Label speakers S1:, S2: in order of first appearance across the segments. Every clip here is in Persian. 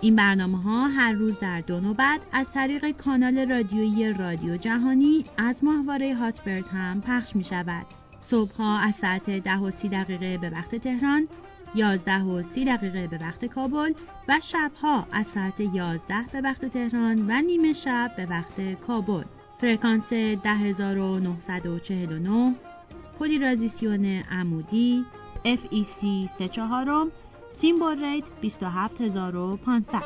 S1: این برنامه ها هر روز در دو نوبت از طریق کانال رادیویی رادیو جهانی از ماهواره هاتبرد هم پخش می شود. صبح ها از ساعت ده و سی دقیقه به وقت تهران، یازده و سی دقیقه به وقت کابل و شبها از ساعت یازده به وقت تهران و نیمه شب به وقت کابل. فرکانس 10949 پولیرازیسیون عمودی FEC 34 symbol rate 27500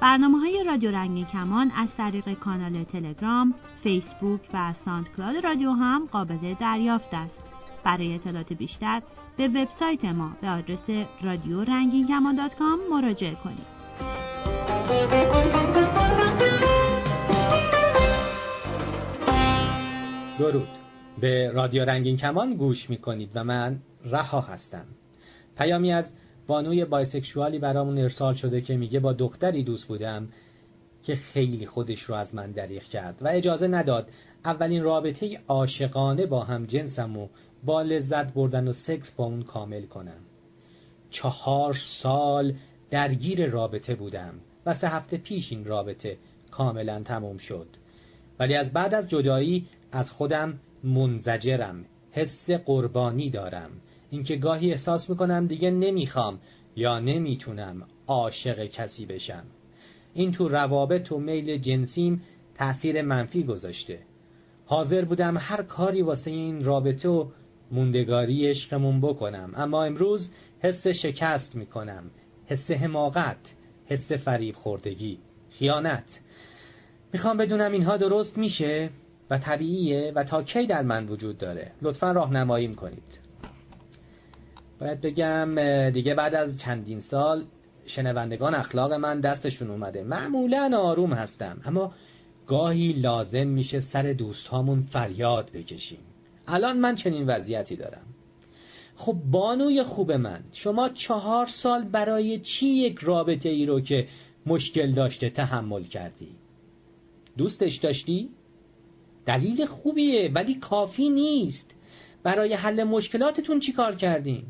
S1: برنامه های رادیو رنگین کمان از طریق کانال تلگرام، فیسبوک و SoundCloud رادیو هم قابل دریافت است. برای اطلاعات بیشتر به وبسایت ما به آدرس رادیو رنگین کمان مراجعه کنید.
S2: درود به رادیو رنگین کمان گوش می کنید و من رها هستم پیامی از بانوی بایسکشوالی برامون ارسال شده که میگه با دختری دوست بودم که خیلی خودش رو از من دریغ کرد و اجازه نداد اولین رابطه عاشقانه با هم جنسم و با لذت بردن و سکس با اون کامل کنم. چهار سال درگیر رابطه بودم و سه هفته پیش این رابطه کاملا تموم شد. ولی از بعد از جدایی از خودم منزجرم حس قربانی دارم. اینکه گاهی احساس می‌کنم دیگه نمی‌خوام یا نمی‌تونم عاشق کسی بشم. این تو روابط و میل جنسیم تأثیر منفی گذاشته. حاضر بودم هر کاری واسه این رابطه و موندگاری عشقمون بکنم اما امروز حس شکست می‌کنم حس حماقت حس فریب خوردگی خیانت. می‌خوام بدونم اینها درست میشه و طبیعیه و تا کی در من وجود داره؟ لطفا راهنماییم کنید. باید بگم دیگه بعد از چندین سال شنوندگان اخلاق من دستشون اومده. معمولا آروم هستم اما گاهی لازم میشه سر دوستهامون فریاد بکشیم. الان من چنین وضعیتی دارم. خب بانوی خوب من شما چهار سال برای چی یک رابطه ای رو که مشکل داشته تحمل کردی؟ دوستش داشتی؟ دلیل خوبیه ولی کافی نیست. برای حل مشکلاتتون چی کار کردین؟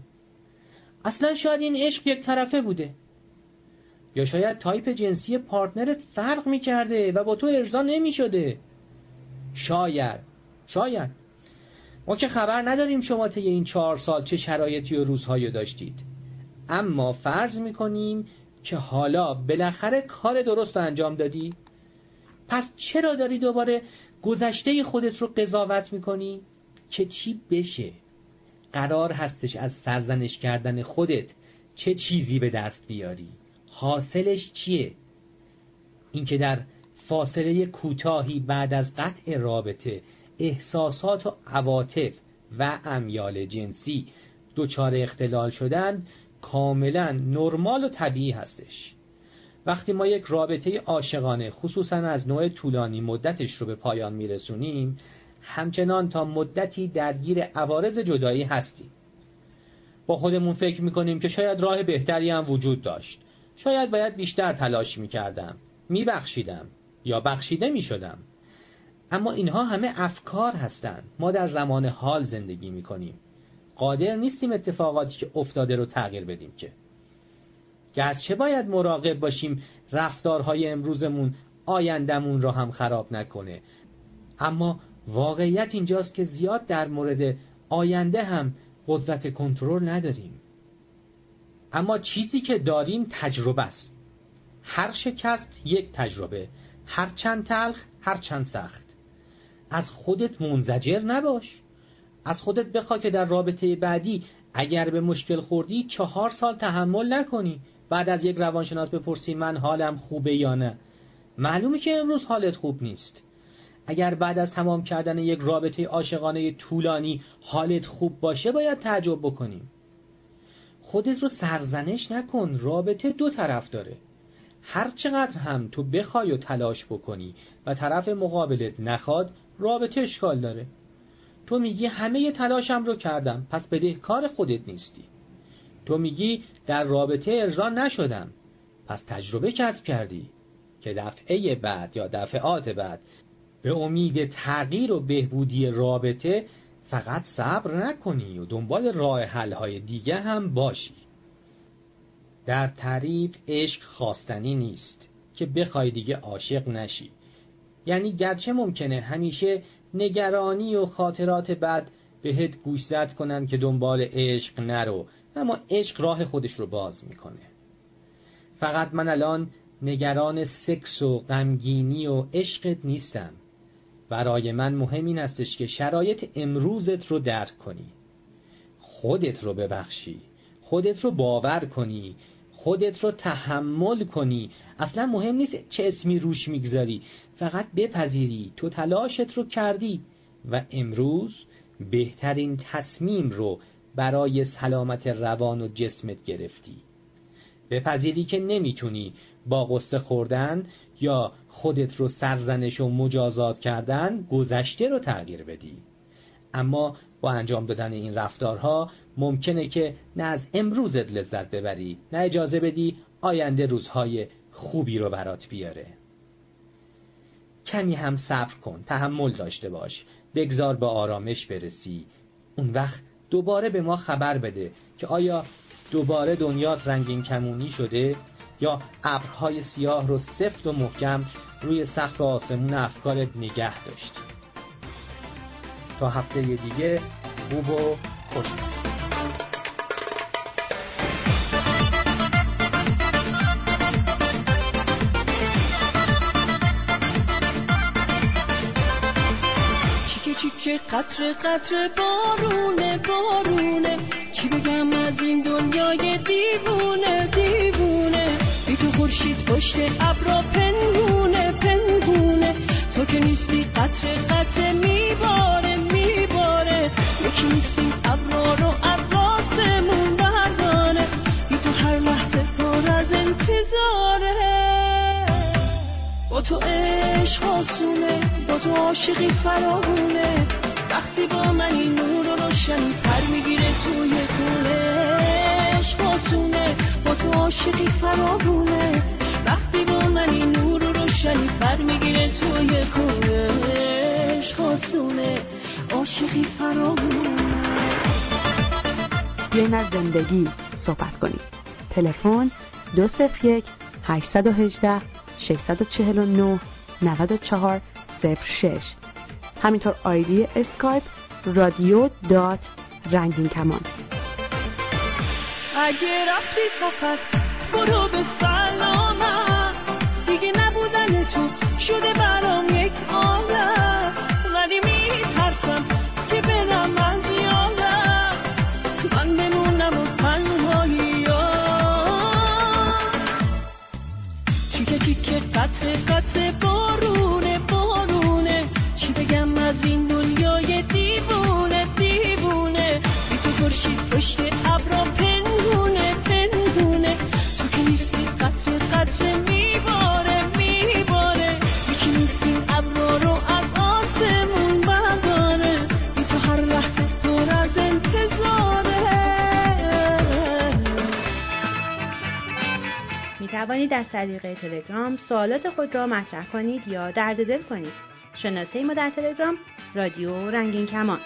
S2: اصلا شاید این عشق یک طرفه بوده. یا شاید تایپ جنسی partner ت فرق می‌کرده و با تو ارضا نمی‌شده. شاید. شاید. ما که خبر نداریم شما طی این چهار سال چه شرایطی و روزهایی داشتید. اما فرض می‌کنیم که حالا بالاخره کار درست انجام دادی. پس چرا داری دوباره گذشته خودت رو قضاوت می‌کنی؟ که چی بشه؟ قرار هستش از سرزنش کردن خودت چه چیزی به دست بیاری؟ حاصلش چیه؟ اینکه در فاصله کوتاهی بعد از قطع رابطه احساسات و عواطف و امیال جنسی دچار اختلال شدن کاملا نرمال و طبیعی هستش. وقتی ما یک رابطه عاشقانه خصوصا از نوع طولانی مدتش رو به پایان میرسونیم همچنان تا مدتی درگیر عوارض جدایی هستیم. با خودمون فکر می‌کنیم که شاید راه بهتری هم وجود داشت. شاید باید بیشتر تلاش می‌کردم میبخشیدم یا بخشیده می‌شدم. اما اینها همه افکار هستند. ما در زمان حال زندگی می‌کنیم. قادر نیستیم اتفاقاتی که افتاده رو تغییر بدیم که. گرچه باید مراقب باشیم رفتارهای امروزمون آیندمون را هم خراب نکنه. اما واقعیت اینجاست که زیاد در مورد آینده هم قدرت کنترل نداریم. اما چیزی که داریم تجربه است. هر شکست یک تجربه هر چند تلخ هر چند سخت. از خودت منزجر نباش. از خودت بخوا که در رابطه بعدی اگر به مشکل خوردی چهار سال تحمل نکنی. بعد از یک روانشناس بپرسی من حالم خوبه یا نه. معلومه که امروز حالت خوب نیست. اگر بعد از تمام کردن یک رابطه عاشقانه طولانی حالت خوب باشه باید تعجب بکنیم. خودت رو سرزنش نکن رابطه دو طرف داره. هر چقدر هم تو بخوای و تلاش بکنی و طرف مقابلت نخواد رابطه اشکال داره. تو میگی همه تلاشم رو کردم پس کار خودت نیستی. تو میگی در رابطه ارضا نشدم پس تجربه کسب کردی که دفعه بعد یا دفعات بعد به امید تغییر و بهبودی رابطه فقط صبر نکنی و دنبال راه حلهای دیگه هم باشی. در تعریف عشق خواستنی نیست که بخوای دیگه عاشق نشی. یعنی گرچه ممکنه همیشه نگرانی و خاطرات بد بهت گوشزد کنن که دنبال عشق نرو اما عشق راه خودش رو باز می‌کنه. فقط من الان نگران سکس و غمگینی و عشقت نیستم. برای من مهم این هستش که شرایط امروزت رو درک کنی. خودت رو ببخشی. خودت رو باور کنی. خودت رو تحمل کنی. اصلا مهم نیست چه اسمی روش می‌گذاری. فقط بپذیری. تو تلاشت رو کردی. و امروز بهترین تصمیم رو برای سلامت روان و جسمت گرفتی. بپذیری که نمی‌تونی با قصه خوردن یا خودت رو سرزنش و مجازات کردن گذشته رو تغییر بدی. اما با انجام دادن این رفتارها ممکنه که نه از امروزت لذت ببری نه اجازه بدی آینده روزهای خوبی رو برات بیاره. کمی هم صبر کن تحمل داشته باش. بگذار به آرامش برسی. اون وقت دوباره به ما خبر بده که آیا دوباره دنیات رنگین کمونی شده؟ یا ابرهای سیاه رو سفت و محکم روی سقف آسمون افکارت نگه داشت. تا هفته دیگه خوب و خوش
S3: چیکه قطر قطر بارونه بارونه. چی بگم از این دنیای دیوونه دیوونه. تو خورشید پشت ابرا پنگونه پنگونه تو که نیستی قطر قطر میباره میباره. یکی نیستی ابرا رو ابراسمون بردانه بی تو هر لحظه پر از انتظاره. با تو عشق آسونه با تو عاشقی فراهونه وقتی با من این نور رو روشنی پر می‌گیره توی با تو عاشقی فراهونه وقتی با من این نور رو روشنی پر می‌گیره توی خونش باسونه عاشقی فراهونه
S4: بیاین زندگی صحبت کنیم. تلفن دو صفر یک 818 649 94 06 همینطور آیدی اسکایپ رادیو dot رنگین کمان
S3: اگه رفتی سفر برو به سلامت. دیگه نبودن تو شده
S1: توانید از طریق تلگرام سوالات خود را مطرح کنید یا درد دل کنید. شناسه ما در تلگرام رادیو رنگین کمان.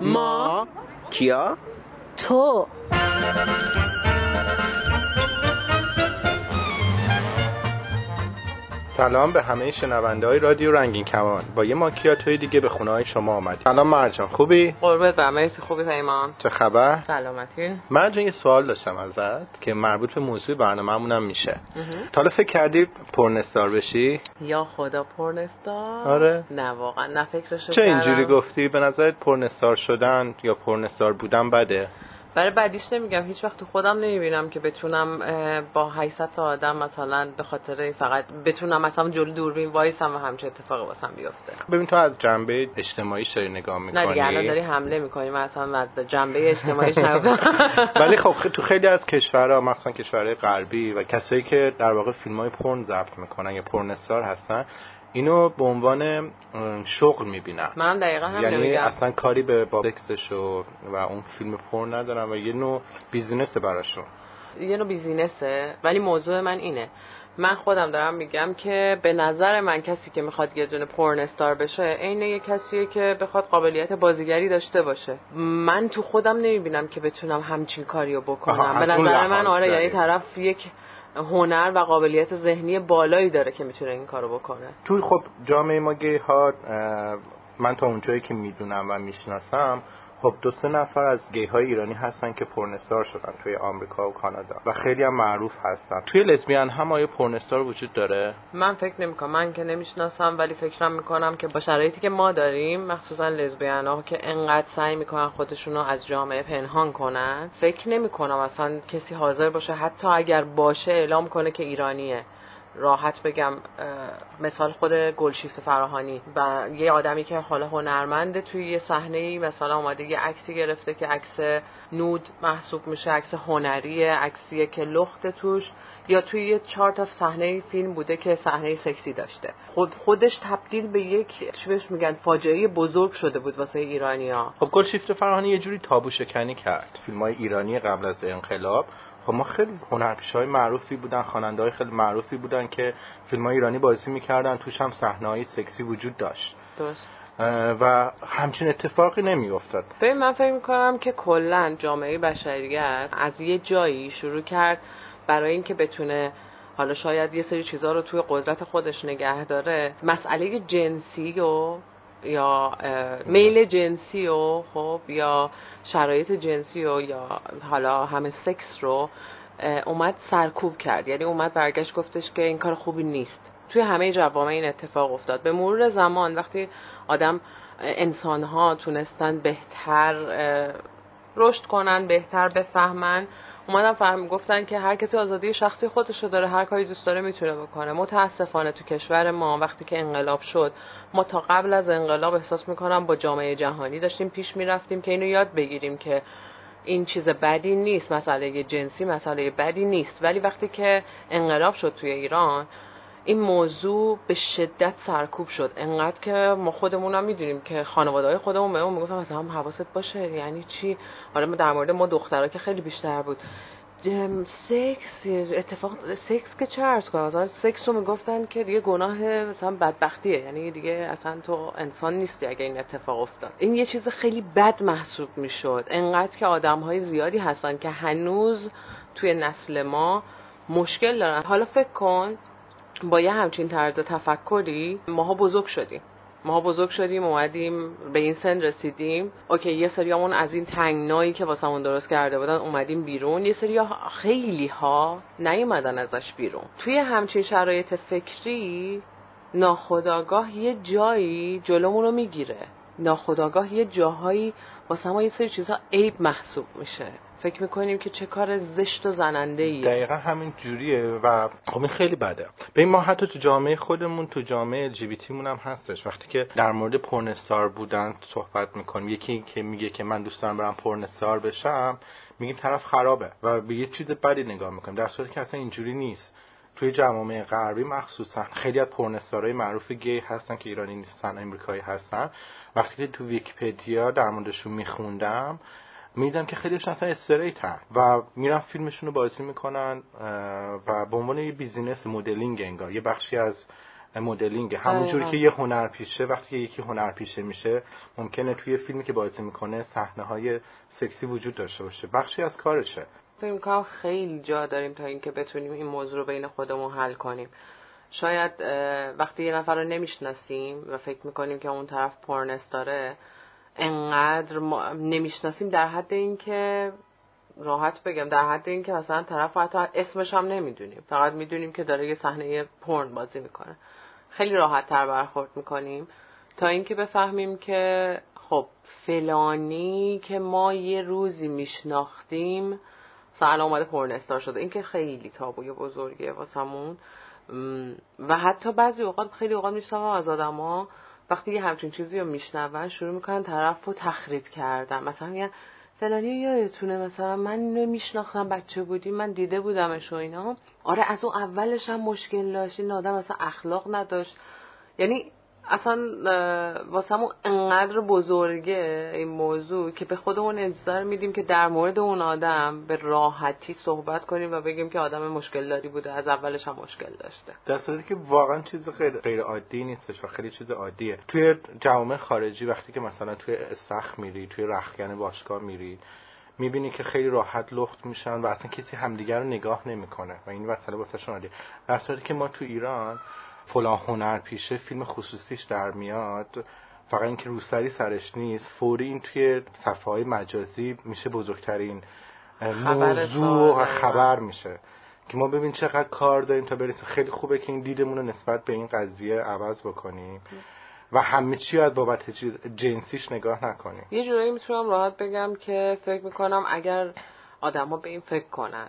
S5: ما کیا
S4: تو
S6: سلام به همه شنونده های رادیو رنگین کمان با یه ماکیاتوی دیگه به خونه های شما آمدیم سلام مرجان خوبی؟
S5: قربت برم مرسی خوبی پیمان
S6: چه خبر؟
S5: سلامتی
S6: مرجان یه سوال داشتم ازت که مربوط به موضوع برنامه هم میشه تا فکر کردی پرنستار بشی؟
S5: یا خدا پرنستار
S6: آره.
S5: نه واقعا نه فکرشو
S6: چه. اینجوری گفتی؟ به نظرت پرنستار شدن یا پرنستار بودن بده؟
S5: برای بعدیش نمیگم هیچ وقت تو خودم نمی‌بینم که بتونم با 800 تا آدم مثلا به خاطر فقط بتونم مثلا جلو دوربین وایسم و همچه اتفاقی واسم بیفته.
S6: ببین تو از جنبه اجتماعی داری نگاه می‌کنی
S5: نه دیگه الان داری حمله می‌کنی مثلا از جنبه اجتماعی
S6: ولی خب تو خیلی از کشورها مثلا کشورهای غربی و کسایی که در واقع فیلم های پرن ضبط می‌کنن یا porn star هستن اینو به عنوان شغل می‌بینن
S5: منم دقیقا هم
S6: یعنی
S5: نمیگم.
S6: اصلا کاری به سکسش و, و اون فیلم پرن ندارن و یه نوع business براشون.
S5: یه نوع business ه ولی موضوع من اینه. من خودم دارم میگم که به نظر من کسی که می‌خواد یه دونه پورن استار بشه عین یه کسیه که بخواد قابلیت بازیگری داشته باشه. من تو خودم نمی‌بینم که بتونم همچین کاریو بکنم. به نظر من آره یعنی طرف یک هنر و قابلیت ذهنی بالایی داره که می‌تونه این کارو بکنه.
S6: توی خب جامعه ما گی ها من تا اونجایی که می‌دونم و می‌شناسم خب دو سه نفر از گی های ایرانی هستن که پرنستار شدن توی آمریکا و کانادا و خیلی هم معروف هستن. توی لزبیان هم آیا پرنستار وجود داره؟
S5: من فکر نمی‌کنم. من که نمی‌شناسم ولی فکرم می‌کنم که با شرایطی که ما داریم مخصوصا لزبیان ها که انقدر سعی می‌کنن خودشون رو از جامعه پنهان کنن فکر نمی‌کنم اصلا کسی حاضر باشه حتی اگر باشه اعلام کنه که ایرانیه. راحت بگم مثال خود گلشیفت فراهانی و یه آدمی که حالا هنرمنده توی یه صحنه مثلا اومده یه عکسی گرفته که عکس نود محسوب میشه عکس هنریه عکسیه که لخت توش یا توی یه چهار تا صحنه فیلم بوده که صحنه سکسی داشته. خود خودش تبدیل به یک چی بهش میگن فاجعه بزرگ شده بود واسه ایرانی ها
S6: خب گلشیفت فراهانی یه جوری تابو شکنی کرد. فیلم های ایرانی قبل از انقلاب خب ما خیلی هنرپیش های معروفی بودن خواننده های خیلی معروفی بودن که فیلم های ایرانی بازی می‌کردن. توش هم صحنه های سکسی وجود داشت.
S5: درست.
S6: و همچین اتفاقی نمی افتاد
S5: ببین من فکر می‌کنم که کلا جامعه بشریت از یه جایی شروع کرد برای اینکه بتونه حالا شاید یه سری چیزها رو توی قدرت خودش نگه داره. مسئله جنسی و یا میل جنسی و خب یا شرایط جنسی و یا حالا همه سکس رو اومد سرکوب کرد. یعنی اومد برگشت گفتش که این کار خوبی نیست. توی همه جوامع این اتفاق افتاد. به مرور زمان وقتی آدم انسان ها تونستن بهتر رشد کنن بهتر بفهمن. اومدن فهم گفتن که هر کسی آزادی شخصی خودش رو داره هر کاری دوست داره می‌تونه بکنه. متاسفانه تو کشور ما وقتی که انقلاب شد ما تا قبل از انقلاب احساس می‌کنم با جامعه جهانی داشتیم پیش می‌رفتیم که اینو یاد بگیریم که این چیز بدی نیست مسئله جنسی مسئله بدی نیست. ولی وقتی که انقلاب شد توی ایران این موضوع به شدت سرکوب شد. انقدر که ما خودمون هم می‌دونیم که خانواده های خودمون به اون می‌گفتن مثلا هم حواست باشه یعنی چی؟ حالا ما در مورد ما دخترها که خیلی بیشتر بود. سکس اتفاق سکس که چه ارز کنم؟ مثلا سکس رو می‌گفتن که دیگه گناه مثلا بدبختیه. یعنی دیگه اصلا تو انسان نیستی اگه این اتفاق افتاد. این یه چیز خیلی بد محسوب می‌شد. انقدر که آدم های زیادی هستن که هنوز توی نسل ما مشکل دارن. حالا فکر کن با یه همچین طرز تفکری ماها بزرگ شدیم. ما بزرگ شدیم اومدیم به این سن رسیدیم. اوکی یه سریامون از این تنگنایی که واسمون درست کرده بودن اومدیم بیرون. یه سری خیلی ها نیومدن ازش بیرون. توی همچین شرایط فکری ناخداگاه یه جایی جلومون رو می‌گیره. ناخداگاه یه جاهایی واسه ما یه سری چیزها عیب محسوب میشه. فکر می‌کنیم که چه کار زشت و زننده ایه
S6: دقیقا همین جوریه و خب این خیلی بده. به ما حتی تو جامعه خودمون تو جامعه LGBT مون هم هستش. وقتی که در مورد پورنستار بودن صحبت می‌کنیم یکی که میگه که من دوست دارم برم پورنستار بشم میگیم طرف خرابه و به یه چیز بدی نگاه می‌کنیم. در صورتی که اصلا اینجوری نیست. توی جوامع غربی مخصوصا خیلی از پورنستارهای معروف گی هستن که ایرانی نیستن امریکایی هستن. وقتی که تو ویکیپدیا در موردشون میخوندم دیدم که خیلیشون اصلا straight ن و میرن فیلمشون رو بازی می‌کنن و به عنوان یه business modeling انگار یه بخشی از مدلینگ. همونجوری که یه هنرپیشه وقتی یکی هنرپیشه میشه ممکنه توی فیلمی که بازی می‌کنه صحنه های سکسی وجود داشته باشه. بخشی از کارشه.
S5: فکر می‌کنم خیلی جا داریم تا اینکه بتونیم این موضوع رو بین خودمون حل کنیم. شاید وقتی یه نفر رو نمی‌شناسیم و فکر می‌کنیم که اون طرف پرنس داره انقدر ما نمی‌شناسیم در حد اینکه راحت بگم در حد اینکه مثلا طرف حتی اسمش هم نمی‌دونیم. فقط می‌دونیم که داره یه صحنه پرن بازی می‌کنه. خیلی راحت تر برخورد می‌کنیم. تا اینکه بفهمیم که خب فلانی که ما یه روزی میشناختیم مثلا اومده پرنستار شده. این که خیلی تابوی بزرگیه واسمون. و حتی بعضی اوقات خیلی اوقات میشنوم از آدما وقتی یه همچین چیزی رو میشنون شروع می‌کنن طرف رو تخریب کردن. مثلا میگن فلانی یادتونه مثلا من نمیشناختم بچه بودیم من دیده بودمش و اینا. آره از اون اولش هم مشکل داشت. این آدم اصلا اخلاق نداشت. یعنی اصلا واسمون انقدر بزرگه این موضوع که به خودمون انتظار میدیم که در مورد اون آدم به راحتی صحبت کنیم و بگیم که آدم مشکل داری بوده از اولش هم مشکل داشته.
S6: در صورتی که واقعا چیز غیر, غیر عادی نیستش و خیلی چیز عادیه. توی جوامع خارجی وقتی که مثلا توی استخ میری توی رخکن باشگاه میری می‌بینی که خیلی راحت لخت میشن و اصلا کسی همدیگر رو نگاه نمی‌کنه و این مسئله واسه عادیه. در که ما تو ایران فلان هنر پیشه فیلم خصوصیش در میاد. فقط اینکه روسری سرش نیست فوری این توی صفحه های مجازی میشه بزرگترین موضوع و خبر میشه. که ما ببین چقدر کار داریم تا برسیم. خیلی خوبه که این دیدمون رو نسبت به این قضیه عوض بکنیم. و همه چی از بابت جنسیش نگاه نکنیم.
S5: یه جورایی می‌تونم راحت بگم که فکر می‌کنم اگر آدما به این فکر کنن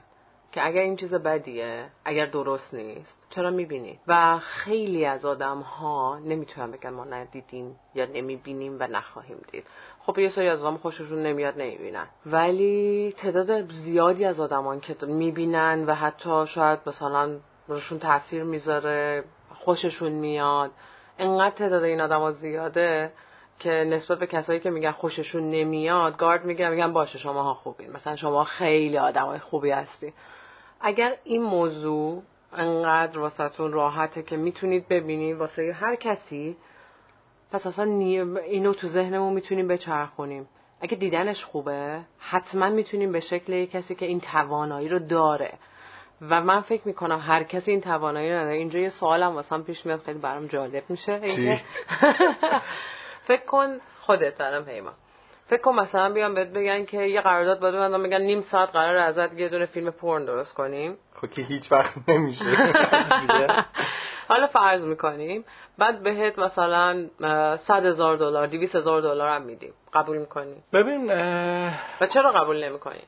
S5: که اگر این چیز بدیه اگر درست نیست چرا می‌بینید و خیلی از آدم ها نمی‌تونن بگن ما ندیدیم یا نمی‌بینیم و نخواهیم دید. خب یه سری از آدم خوششون نمیاد نمی‌بینن. ولی تعداد زیادی از آدمان که می‌بینن و حتی شاید مثلا روشون تاثیر می‌ذاره خوششون میاد انقدر تعداد این آدم زیاده که نسبت به کسایی که میگن خوششون نمیاد گارد میگن میگن باشه شما ها خوبین. مثلا شما خیلی آدمای خوبی هستی اگر این موضوع انقدر واسهتون راحته که می‌تونید ببینید واسه هر کسی پس اصلا اینو تو ذهنمون می‌تونیم بچرخونیم. اگه دیدنش خوبه حتما می‌تونیم به شکل کسی که این توانایی رو داره. و من فکر می‌کنم هر کسی این توانایی رو نداره. اینجا یه سوالم واسم پیش میاد خیلی برام جالب میشه. فکر کن خودت دارم پیمان فکر کن مثلا بیان بهت بگن که یه قرارداد باید ببندن میگن نیم ساعت قرار ازت یه دونه فیلم پورن درست کنیم.
S6: خب که هیچ وقت نمیشه.
S5: حالا فرض می‌کنیم بعد بهت مثلا صد هزار دلار دیویس هزار دلار هم میدیم. قبول می‌کنی؟
S6: ببین
S5: و چرا قبول نمی‌کنی؟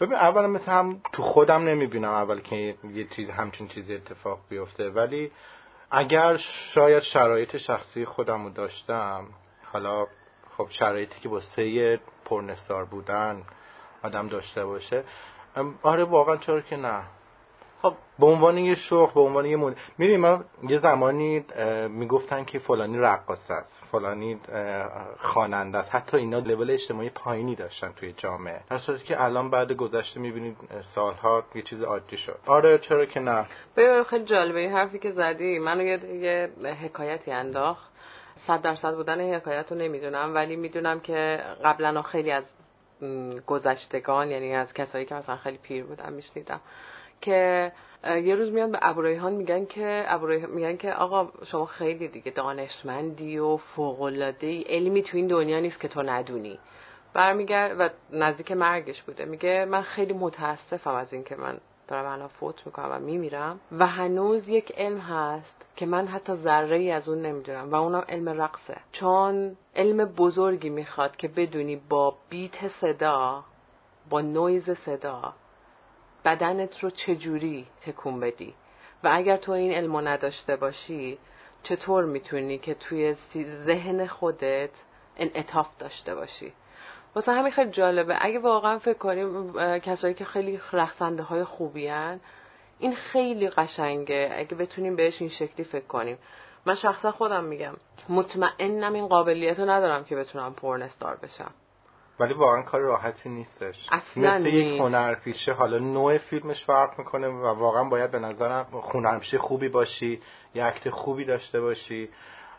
S6: ببین اول مثل هم تو خودم نمی‌بینم اول که یه چیز همچین چیزی اتفاق بیفته. ولی اگر شاید شرایط شخصی خودم رو داشتم حالا خب شرایطی که با سه پرنستار بودن آدم داشته باشه. آره واقعا چرا که نه. خب به عنوان یه شوخ به عنوان یه مون ما یه زمانی می‌گفتن که فلانی رقاص است فلانی خواننده است. حتی اینا لول اجتماعی پایینی داشتن توی جامعه. در صورتی که الان بعد گذشته می‌بینید سالها یه چیز عادی شد. آره چرا که نه.
S5: ببین خیلی جالبه حرفی که زدی منو یه, یه حکایتی انداخت. صد درصد بودن حکایت رو نمی‌دونم ولی می‌دونم که قبلا خیلی از گذشتگان یعنی از کسایی که مثلا خیلی پیر بودن میشنیدم که یه روز میان به ابوریحان میگن که میگن که آقا شما خیلی دیگه دانشمندی و فوقالعاده ای علمی تو این دنیا نیست که تو ندونی. برمیگرد و نزدیک مرگش بوده. میگه من خیلی متاسفم از اینکه من دارم الان فوت می‌کنم و میمیرم. و هنوز یک علم هست که من حتی ذره ای از اون نمی‌دونم و اونم علم رقصه. چون علم بزرگی می‌خواد که بدونی با بیت صدا با نویز صدا بدنت رو چجوری تکون بدی. و اگر تو این علمو نداشته باشی چطور می‌تونی که توی ذهن خودت انعطاف داشته باشی؟ واسه همین خیلی جالبه. اگه واقعا فکر کنیم کسایی که خیلی رقصنده های خوبی هن این خیلی قشنگه. اگه بتونیم بهش این شکلی فکر کنیم. من شخصا خودم میگم مطمئنم این قابلیت رو ندارم که بتونم پورنستار بشم.
S6: ولی واقعا کار راحتی نیستش.
S5: اصلا
S6: مثل یک هنرپیشه حالا نوع فیلمش فرق می‌کنه و واقعا باید به نظرم هنرپیشه خوبی باشی یه عکت خوبی داشته باشی.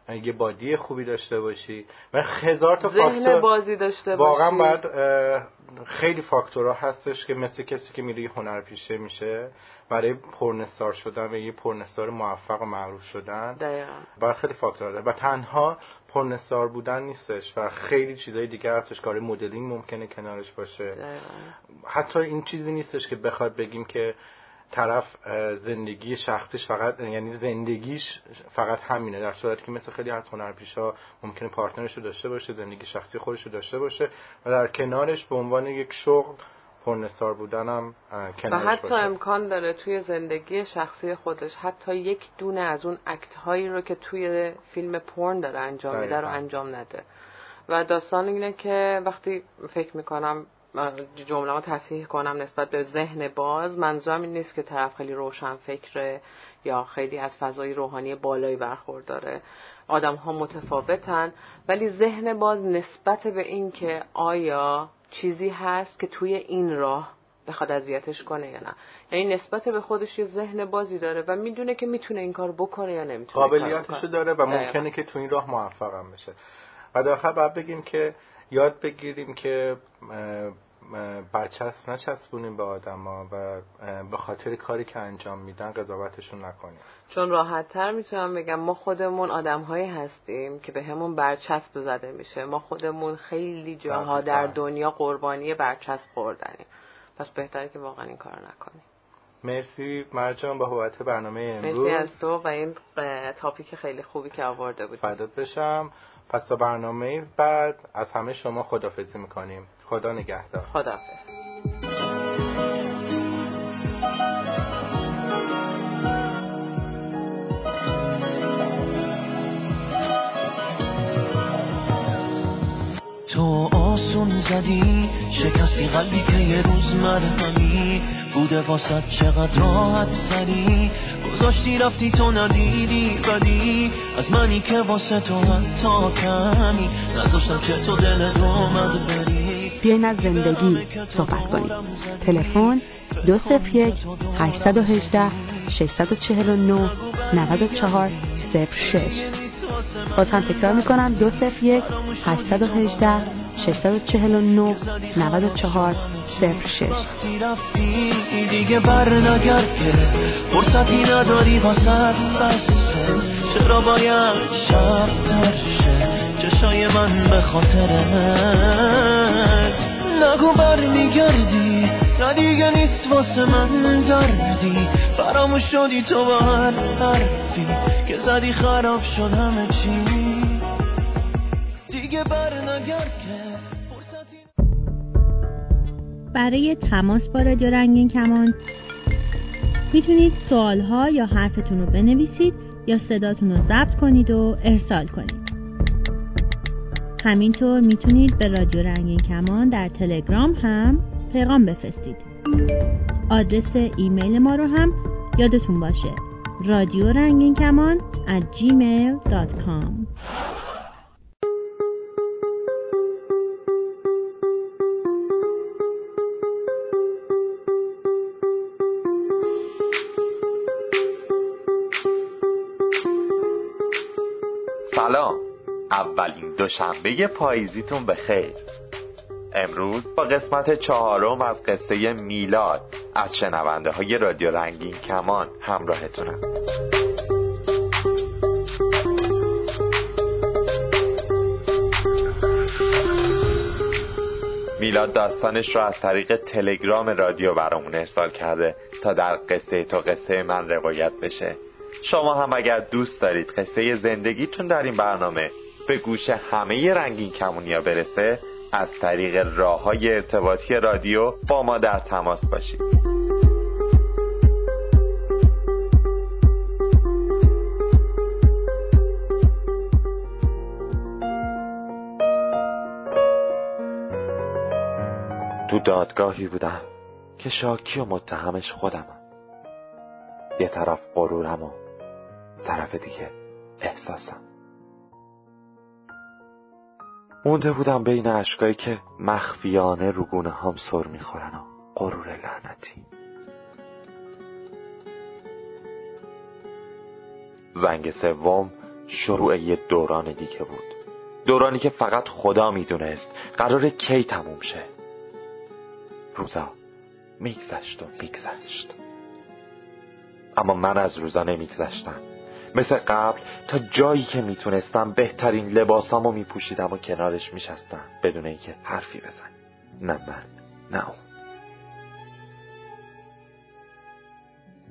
S6: یه بادی خوبی داشته باشی و هزار تا
S5: ذهن بازی داشته
S6: واقعا باید خیلی فاکتورها هستش که مثل کسی که میره هنرپیشه میشه برای پرنستار شدن و یه پرنستار موفق و معروف شدن. باید خیلی فاکتور داره و تنها پرنستار بودن نیستش و خیلی چیزای دیگه هستش کار مدلینگ ممکنه کنارش باشه.
S5: دقیقا.
S6: حتی این چیزی نیستش که بخواد بگیم که طرف زندگی شخصیش فقط یعنی زندگیش فقط همینه در صورتی که مثل خیلی از هنرپیشا ممکنه پارتنرش رو داشته باشه زندگی شخصی خودش رو داشته باشه و در کنارش به عنوان یک شغل پرنستار بودنم
S5: و حتی امکان داره توی زندگی شخصی خودش حتی یک دونه از اون اکت هایی رو که توی فیلم پرن داره انجام میده رو انجام نده. و داستان اینه که وقتی فکر می‌کنم جمله ها تصحیح کنم نسبت به ذهن باز. منظورم این نیست که طرف خیلی روشن فکره یا خیلی از فضای روحانی بالایی برخورداره. آدم ها متفاوتن ولی ذهن باز نسبت به این که آیا چیزی هست که توی این راه بخواد اذیتش کنه یا نه. یعنی نسبت به خودش یه ذهن بازی داره و می‌دونه که می‌تونه این کار بکنه یا نمی‌تونه
S6: قابلیتشو داره و ممکنه که تو این راه موفقم بشه. و در آخر باید بگیم که یاد بگیریم که برچسب نچسبونیم به آدما و به خاطر کاری که انجام میدن قضاوتشون نکنیم.
S5: چون راحت تر می‌تونم بگم ما خودمون آدم هایی هستیم که به همون برچسب زده میشه. ما خودمون خیلی جاها در دنیا قربانی برچسب خوردنیم. پس بهتره که واقعا این کار نکنیم.
S6: مرسی مرجان با بابت برنامه امروز.
S5: مرسی از تو و این تاپیک خیلی خوبی که آورده بود
S6: فدات بشم. پس تا برنامه بعد از همه شما خدافزی می‌کنیم. خدا نگهدار.
S5: خدافز
S7: تو آسون زدی شکستی قلبی که یه روز مرهمی. بوده واسد چقدر راحت سری؟ گذاشتی رفتی تو ندیدی بدی از منی که واسه تو حتی کمی. نذاشتم که تو دل رو بری.
S4: بیاین از زندگی صحبت کنیم. تلفن دو صفر یک هشتصد و هجده ششصد و نه نود چهار صفر شش. باز هم تکرار می‌کنم. دو صفر یک هشتصد و هجده
S7: دیگه بر نگرد که فرصتی نداری واسه بسه. چرا باید شب تر شه چشای من به خاطرت نگو بر میگردی نه دیگه نیست واسه من دردی. فراموش شدی تو با هر حرفی که زدی خراب شد همه چی؟
S1: برای تماس با رادیو رنگین کمان. می‌تونید سوالها یا حرفتون رو بنویسید یا صداتون رو ضبط کنید و ارسال کنید. همینطور می‌تونید به رادیو رنگین کمان در تلگرام هم پیغام بفرستید. آدرس ایمیل ما رو هم یادتون باشه. رادیو رنگین کمان at gmail.com
S8: دوشنبه پاییزیتون به خیر امروز با قسمت چهارم از قصه میلاد از شنونده های رادیو رنگین کمان همراهتونم. میلاد داستانش رو از طریق تلگرام رادیو برامون ارسال کرده تا در قصه تا قصه من روایت بشه. شما هم اگر دوست دارید قصه زندگیتون در این برنامه به گوش همه رنگین کمونیا برسه از طریق راه های ارتباطی رادیو با ما در تماس باشید. تو دادگاهی بودم که شاکی و متهمش خودمم یه طرف غرورم و طرف دیگه احساسم. مونده بودم بین اشکایی که مخفیانه رو گونه هم سر می‌خورن و غرور لعنتی. زنگ سوم شروع یه دوران دیگه بود. دورانی که فقط خدا می‌دونست قرار کی تموم شه. روزا میگذشت و میگذشت. اما من از روزا نمیگذشتم. مثل قبل تا جایی که می‌تونستم بهترین لباسامو میپوشیدم و کنارش میشستم. بدون اینکه حرفی بزن نه من نه اون.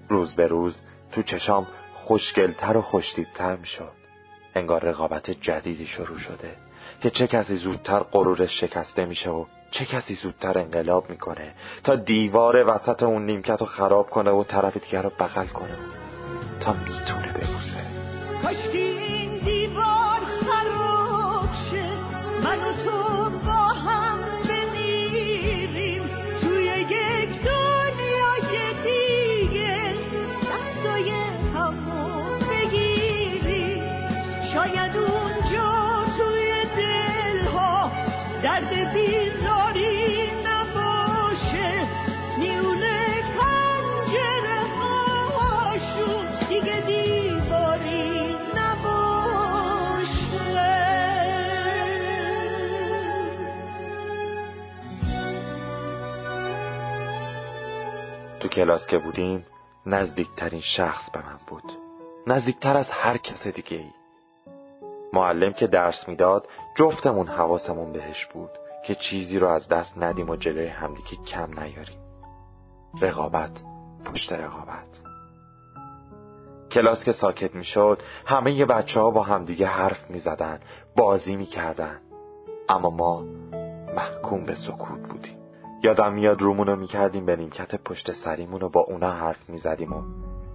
S8: روز به روز تو چشام خوشگلتر و خوشتیبتر می شد انگار رقابت جدیدی شروع شده که چه کسی زودتر غرورش شکسته میشه و چه کسی زودتر انقلاب می‌کنه تا دیوار وسط اون نیمکت رو خراب کنه و طرف دیگر رو بغل کنه. تا می‌تونه ببوسه.
S9: کاشکی این دیوار خراب شه. من و تو با هم بمیریم. توی یک دنیای دیگه دستای همو بگیریم. شاید اونجا توی دلها درد بیزاری
S8: کلاس که بودیم نزدیکترین شخص به من بود. نزدیکتر از هر کس دیگه ای معلم که درس می‌داد جفتمون حواسمون بهش بود که چیزی رو از دست ندیم و جلوی همدیگه کم نیاریم. رقابت پشت رقابت. کلاس که ساکت می‌شد همه ی بچه ها با همدیگه حرف می‌زدن بازی می‌کردن. اما ما محکوم به سکوت بودیم. یادم میاد رومونو می‌کردیم به نیمکت پشت سریمون با اونا حرف می‌زدیم و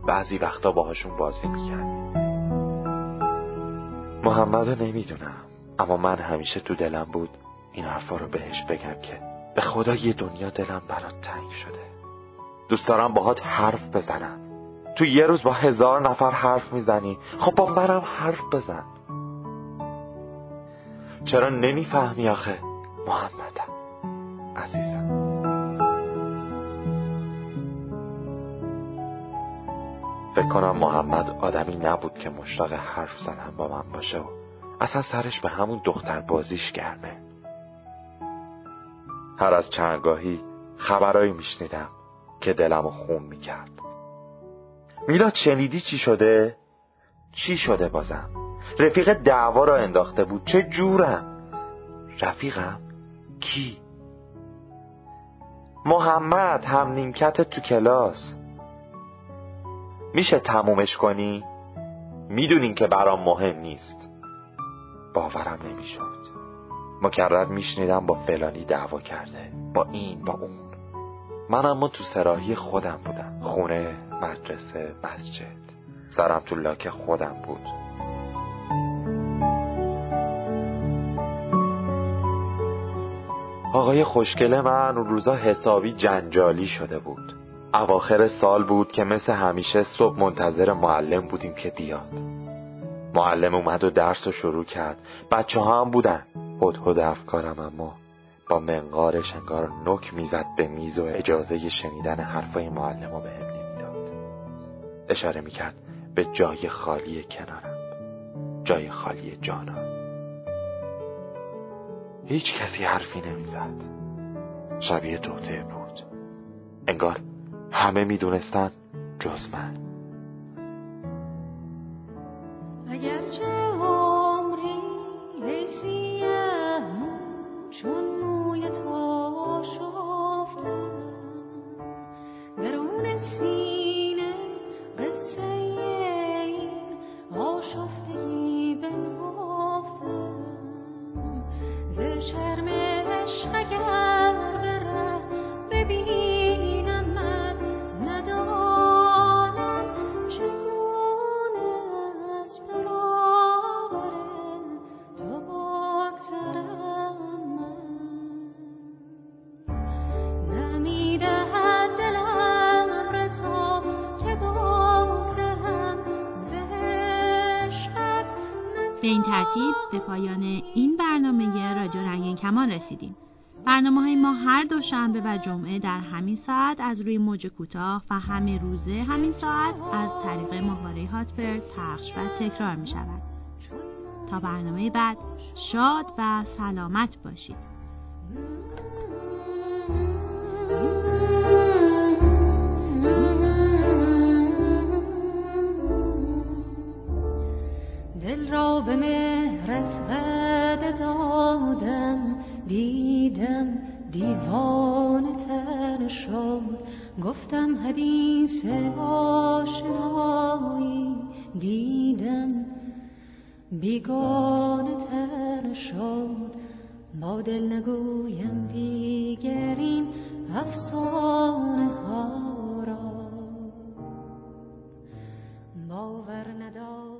S8: بعضی وقتا باهاشون بازی می‌کردیم. محمد رو نمی‌دونم اما من همیشه تو دلم بود این حرفا رو بهش بگم که به خدا یه دنیا دلم برات تنگ شده. دوست دارم باهات حرف بزنم. تو یه روز با هزار نفر حرف می‌زنی خب با منم حرف بزن. چرا نمی‌فهمی آخه؟ محمدم عزیزم. فکر کنم محمد آدمی نبود که مشتاق حرف زدن با من باشه و اصلا سرش به همون دختر بازیش گرمه هر از چندگاهی خبرایی میشنیدم که دلمو خون می‌کرد میلاد شنیدی چی شده؟ چی شده بازم؟ رفیق دعوا را انداخته بود چه جورم؟ رفیقم؟ کی؟ محمد هم نیمکت تو کلاس میشه تمومش کنی؟ می‌دونین که برام مهم نیست. باورم نمی‌شد. مکرر میشنیدم با فلانی دعوا کرده. با این با اون. من اما تو سراحی خودم بودم. خونه مدرسه مسجد. سرم تو لاک خودم بود. آقای خوشگل من اون روزا حسابی جنجالی شده بود. اواخر سال بود که مثل همیشه صبح منتظر معلم بودیم که بیاد. معلم اومد و درس رو شروع کرد. بچه ها هم بودن. هد افکارم اما با منقارش انگار نک می‌زد به میز و اجازه شنیدن حرفای معلم رو بهم نمی‌داد. اشاره می‌کرد به جای خالی کنارم. جای خالی جانم. هیچ کسی حرفی نمی‌زد. شبیه توته بود. انگار همه می‌دونستن جز من.
S9: اگرچه
S1: پایان این برنامه رادیو رنگین کمان رسیدیم. برنامه های ما هر دوشنبه و جمعه در همین ساعت از روی موج کوتاه و همه روزه همین ساعت از طریق ماهواره هاتبرد پخش و تکرار می شود. تا برنامه بعد شاد و سلامت باشید.
S9: دل را به مهرت وعده دادم دیدم دیوانه تر شد. گفتم حدیث آشنایی دیدم بیگانه تر شد. با دل نگویم دیگرین افسانه ها را. باور ندار